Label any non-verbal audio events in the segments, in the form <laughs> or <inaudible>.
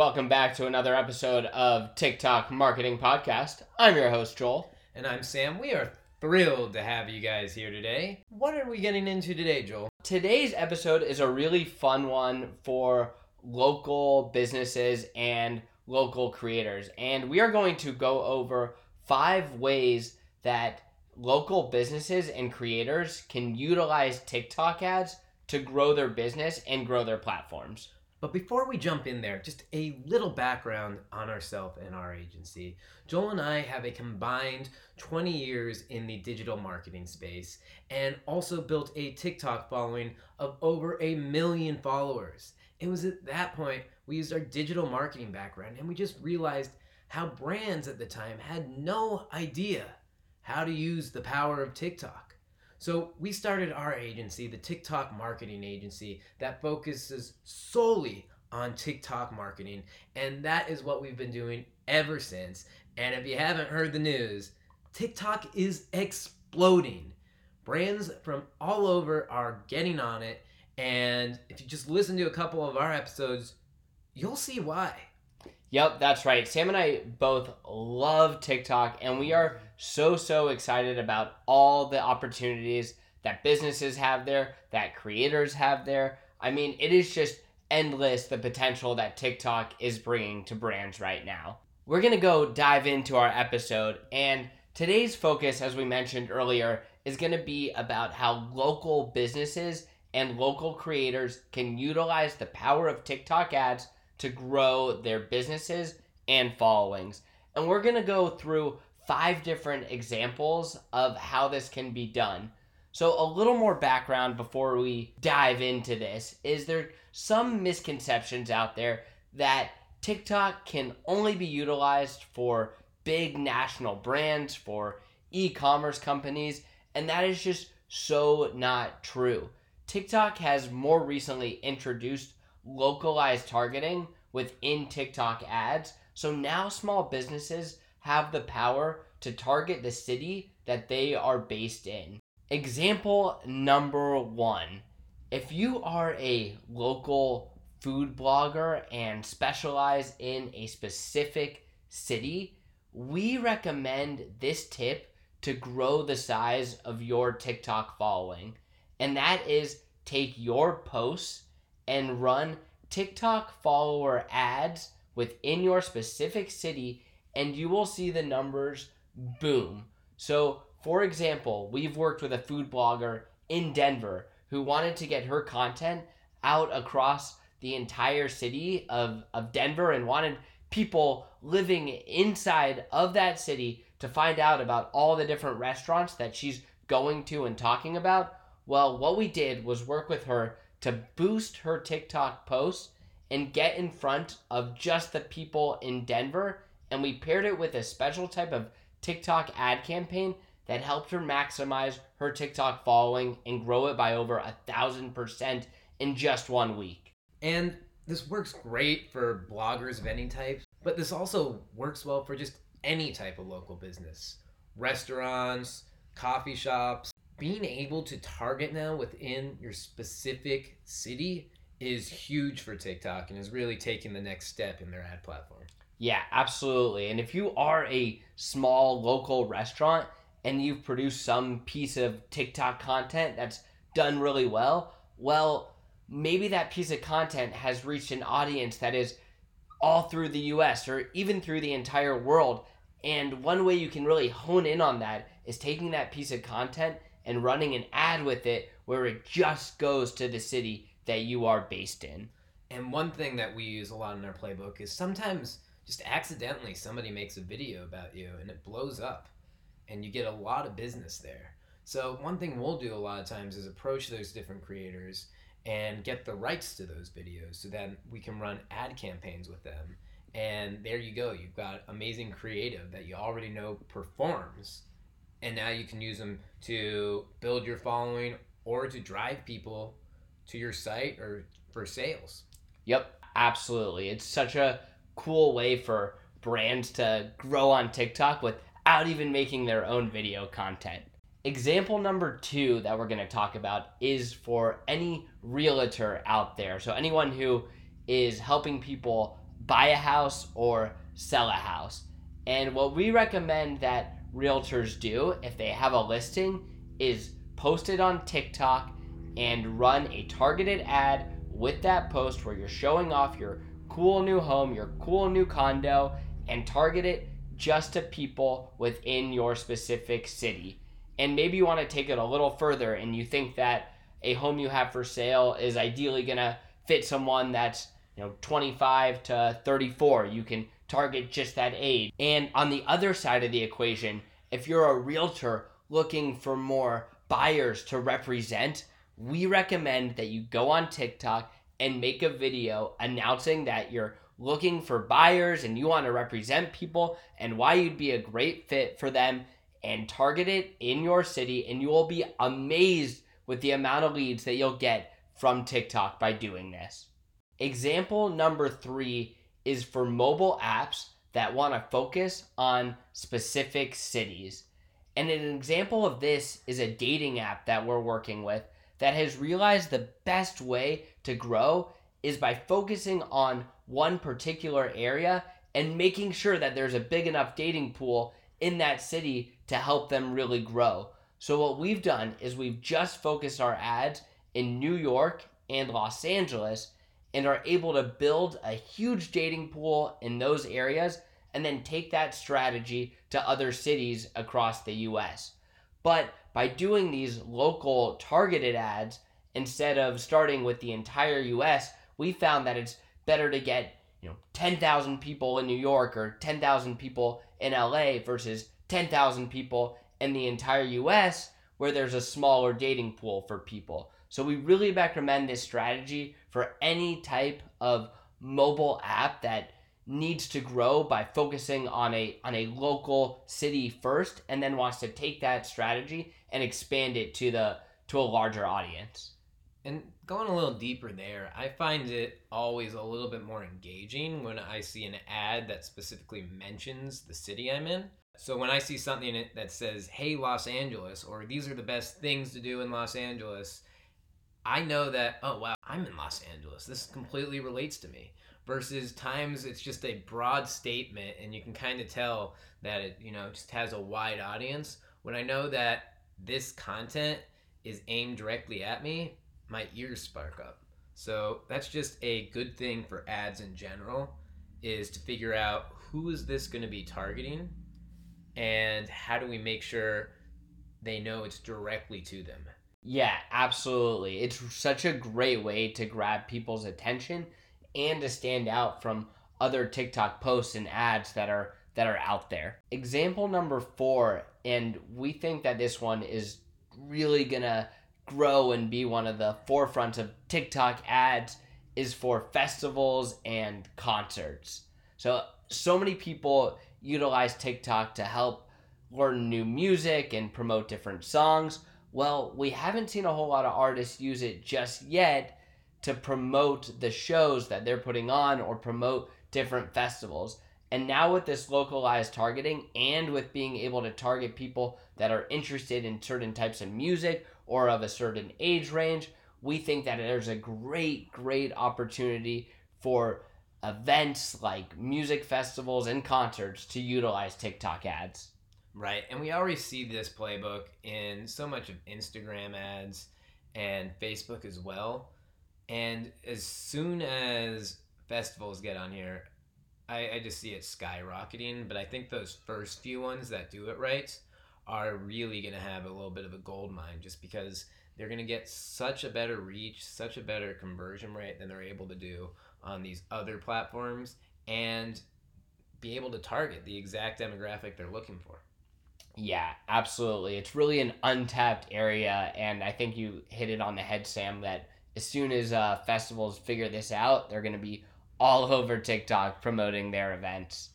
welcome back to another episode of TikTok Marketing Podcast. I'm your host, Joel. And I'm Sam. We are thrilled to have you guys here today. What are we getting into today, Joel? Today's episode is a really fun one for local businesses and local creators. And we are going to go over five ways that local businesses and creators can utilize TikTok ads to grow their business and grow their platforms. But before we jump in there, just a little background on ourselves and our agency. Joel and I have a combined 20 years in the digital marketing space and also built a TikTok following of over a million followers. It was at that point we used our digital marketing background and we just realized how brands at the time had no idea how to use the power of TikTok. So we started our agency, the TikTok Marketing Agency, that focuses solely on TikTok marketing. And that is what we've been doing ever since. And if you haven't heard the news, TikTok is exploding. Brands from all over are getting on it. And if you just listen to a couple of our episodes, you'll see why. Yep, that's right. Sam and I both love TikTok, and we are so, so excited about all the opportunities that businesses have there, that creators have there. I mean, it is just endless the potential that TikTok is bringing to brands right now. We're to go dive into our episode, and today's focus, as we mentioned earlier, is to be about how local businesses and local creators can utilize the power of TikTok ads to grow their businesses and followings. And we're going to go through five different examples of how this can be done. So, a little more background before we dive into this is there some misconceptions out there that TikTok can only be utilized for big national brands, for e commerce companies, and that is just so not true. TikTok has more recently introduced localized targeting within TikTok ads. So now small businesses have the power to target the city that they are based in. Example number one if you are a local food blogger and specialize in a specific city, we recommend this tip to grow the size of your TikTok following. And that is take your posts and run TikTok follower ads within your specific city, and you will see the numbers boom. So, for example, we've worked with a food blogger in Denver who wanted to get her content out across the entire city of, of Denver and wanted people living inside of that city to find out about all the different restaurants that she's going to and talking about. Well, what we did was work with her to boost her TikTok posts and get in front of just the people in Denver. And we paired it with a special type of TikTok ad campaign that helped her maximize her TikTok following and grow it by over a thousand percent in just one week. And this works great for bloggers of any type, but this also works well for just any type of local business restaurants, coffee shops, being able to target now within your specific city is huge for TikTok and is really taking the next step in their ad platform. Yeah, absolutely. And if you are a small local restaurant and you've produced some piece of TikTok content that's done really well, well, maybe that piece of content has reached an audience that is all through the US or even through the entire world. And one way you can really hone in on that is taking that piece of content and running an ad with it where it just goes to the city that you are based in. And one thing that we use a lot in our playbook is sometimes just accidentally somebody makes a video about you and it blows up and you get a lot of business there. So, one thing we'll do a lot of times is approach those different creators and get the rights to those videos so then we can run ad campaigns with them. And there you go. You've got amazing creative that you already know performs and now you can use them to build your following or to drive people to your site or for sales. Yep, absolutely. It's such a cool way for brands to grow on TikTok without even making their own video content. Example number two that we're going to talk about is for any realtor out there. So, anyone who is helping people buy a house or sell a house. And what we recommend that realtors do if they have a listing is post it on TikTok and run a targeted ad with that post where you're showing off your cool new home, your cool new condo, and target it just to people within your specific city. And maybe you want to take it a little further and you think that a home you have for sale is ideally going to fit someone that's, you know, 25 to 34. You can target just that age. And on the other side of the equation, if you're a realtor looking for more buyers to represent, we recommend that you go on TikTok and make a video announcing that you're looking for buyers and you want to represent people and why you'd be a great fit for them and target it in your city and you will be amazed with the amount of leads that you'll get from TikTok by doing this. Example number 3 is for mobile apps that want to focus on specific cities. And an example of this is a dating app that we're working with that has realized the best way to grow is by focusing on one particular area and making sure that there's a big enough dating pool in that city to help them really grow. So, what we've done is we've just focused our ads in New York and Los Angeles and are able to build a huge dating pool in those areas and then take that strategy to other cities across the US. But by doing these local targeted ads, instead of starting with the entire US, we found that it's better to get you know 10,000 people in New York or 10,000 people in LA versus 10,000 people in the entire US where there's a smaller dating pool for people. So we really recommend this strategy for any type of mobile app that needs to grow by focusing on a on a local city first and then wants to take that strategy and expand it to the to a larger audience. And going a little deeper there, I find it always a little bit more engaging when I see an ad that specifically mentions the city I'm in. So when I see something that says, "Hey Los Angeles," or "These are the best things to do in Los Angeles," I know that, oh wow, I'm in Los Angeles. This completely relates to me. Versus times it's just a broad statement and you can kind of tell that it, you know, just has a wide audience. When I know that this content is aimed directly at me, my ears spark up. So that's just a good thing for ads in general is to figure out who is this going to be targeting and how do we make sure they know it's directly to them. Yeah, absolutely. It's such a great way to grab people's attention and to stand out from other TikTok posts and ads that are that are out there. Example number 4 and we think that this one is really going to grow and be one of the forefronts of TikTok ads is for festivals and concerts. So so many people utilize TikTok to help learn new music and promote different songs well, we haven't seen a whole lot of artists use it just yet to promote the shows that they're putting on or promote different festivals. And now, with this localized targeting and with being able to target people that are interested in certain types of music or of a certain age range, we think that there's a great, great opportunity for events like music festivals and concerts to utilize TikTok ads. Right. And we already see this playbook in so much of Instagram ads and Facebook as well. And as soon as festivals get on here, I, I just see it skyrocketing. But I think those first few ones that do it right are really going to have a little bit of a gold mine just because they're going to get such a better reach, such a better conversion rate than they're able to do on these other platforms and be able to target the exact demographic they're looking for. Yeah, absolutely. It's really an untapped area, and I think you hit it on the head, Sam. That as soon as uh, festivals figure this out, they're going to be all <laughs> over TikTok promoting their events.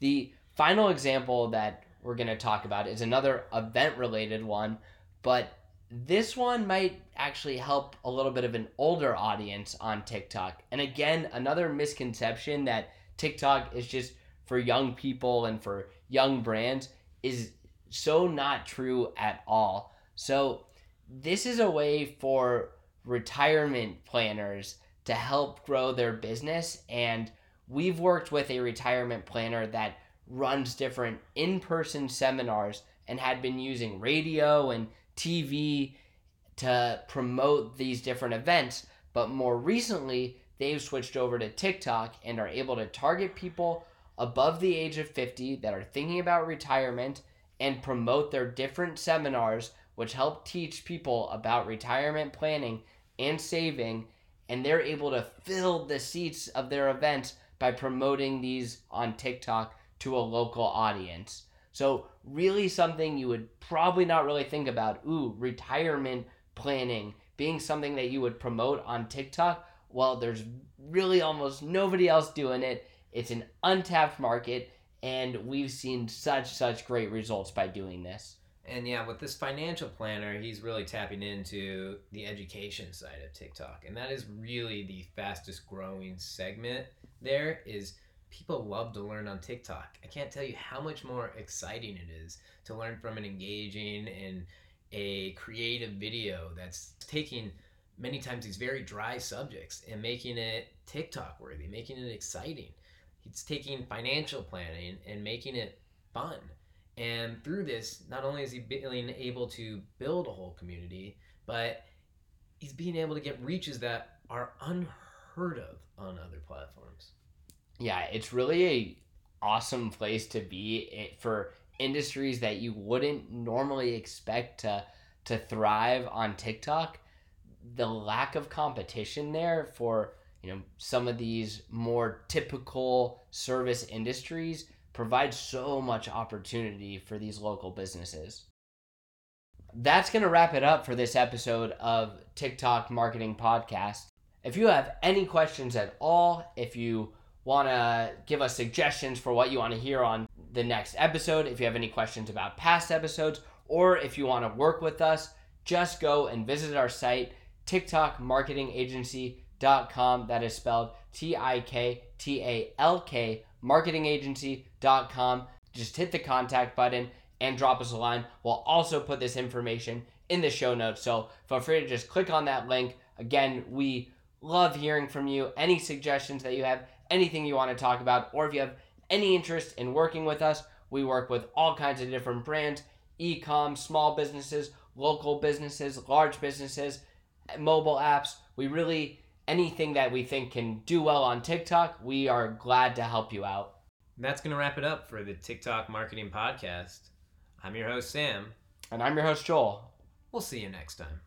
The final example that we're going to talk about is another event related one, but this one might actually help a little bit of an older audience on TikTok. And again, another misconception that TikTok is just for young people and for young brands is so not true at all. So, this is a way for retirement planners to help grow their business. And we've worked with a retirement planner that runs different in person seminars and had been using radio and TV to promote these different events. But more recently, they've switched over to TikTok and are able to target people above the age of 50 that are thinking about retirement and promote their different seminars, which help teach people about retirement planning and saving. And they're able to fill the seats of their events by promoting these on TikTok to a local audience. So, really, something you would probably not really think about. Ooh, retirement planning being something that you would promote on TikTok. Well, there's really almost nobody else doing it. It's an untapped market, and we've seen such, such great results by doing this. And yeah, with this financial planner, he's really tapping into the education side of TikTok. And that is really the fastest growing segment there is people love to learn on TikTok. I can't tell you how much more exciting it is to learn from an engaging and a creative video that's taking many times these very dry subjects and making it TikTok worthy, making it exciting. He's taking financial planning and making it fun. And through this, not only is he being able to build a whole community, but he's being able to get reaches that are unheard of on other platforms. Yeah, it's really a awesome place to be eh, for industries that you wouldn't normally expect to to thrive on TikTok. The lack of competition there for you know some of these more typical service industries provide so much opportunity for these local businesses. That's going to wrap it up for this episode of TikTok Marketing Podcast. If you have any questions at all, if you want to give us suggestions for what you want to hear on the next episode, if you have any questions about past episodes, or if you want to work with us, just go and visit our site, TikTalkMarketingAgency.com. That is spelled T I K T A L K marketingagency.com. Just hit the contact button and drop us a line. We'll also put this information in the show notes. So feel free to just click on that link. Again, we love hearing from you. Any suggestions that you have, anything you want to talk about, or if you have any interest in working with us, we work with all kinds of different brands e com, small businesses, local businesses, large businesses, mobile apps. We really anything that we think can do well on TikTok, we are glad to help you out. That's going to wrap it up for the TikTok Marketing Podcast. I'm your host, Sam. And I'm your host, Joel. We'll see you next time.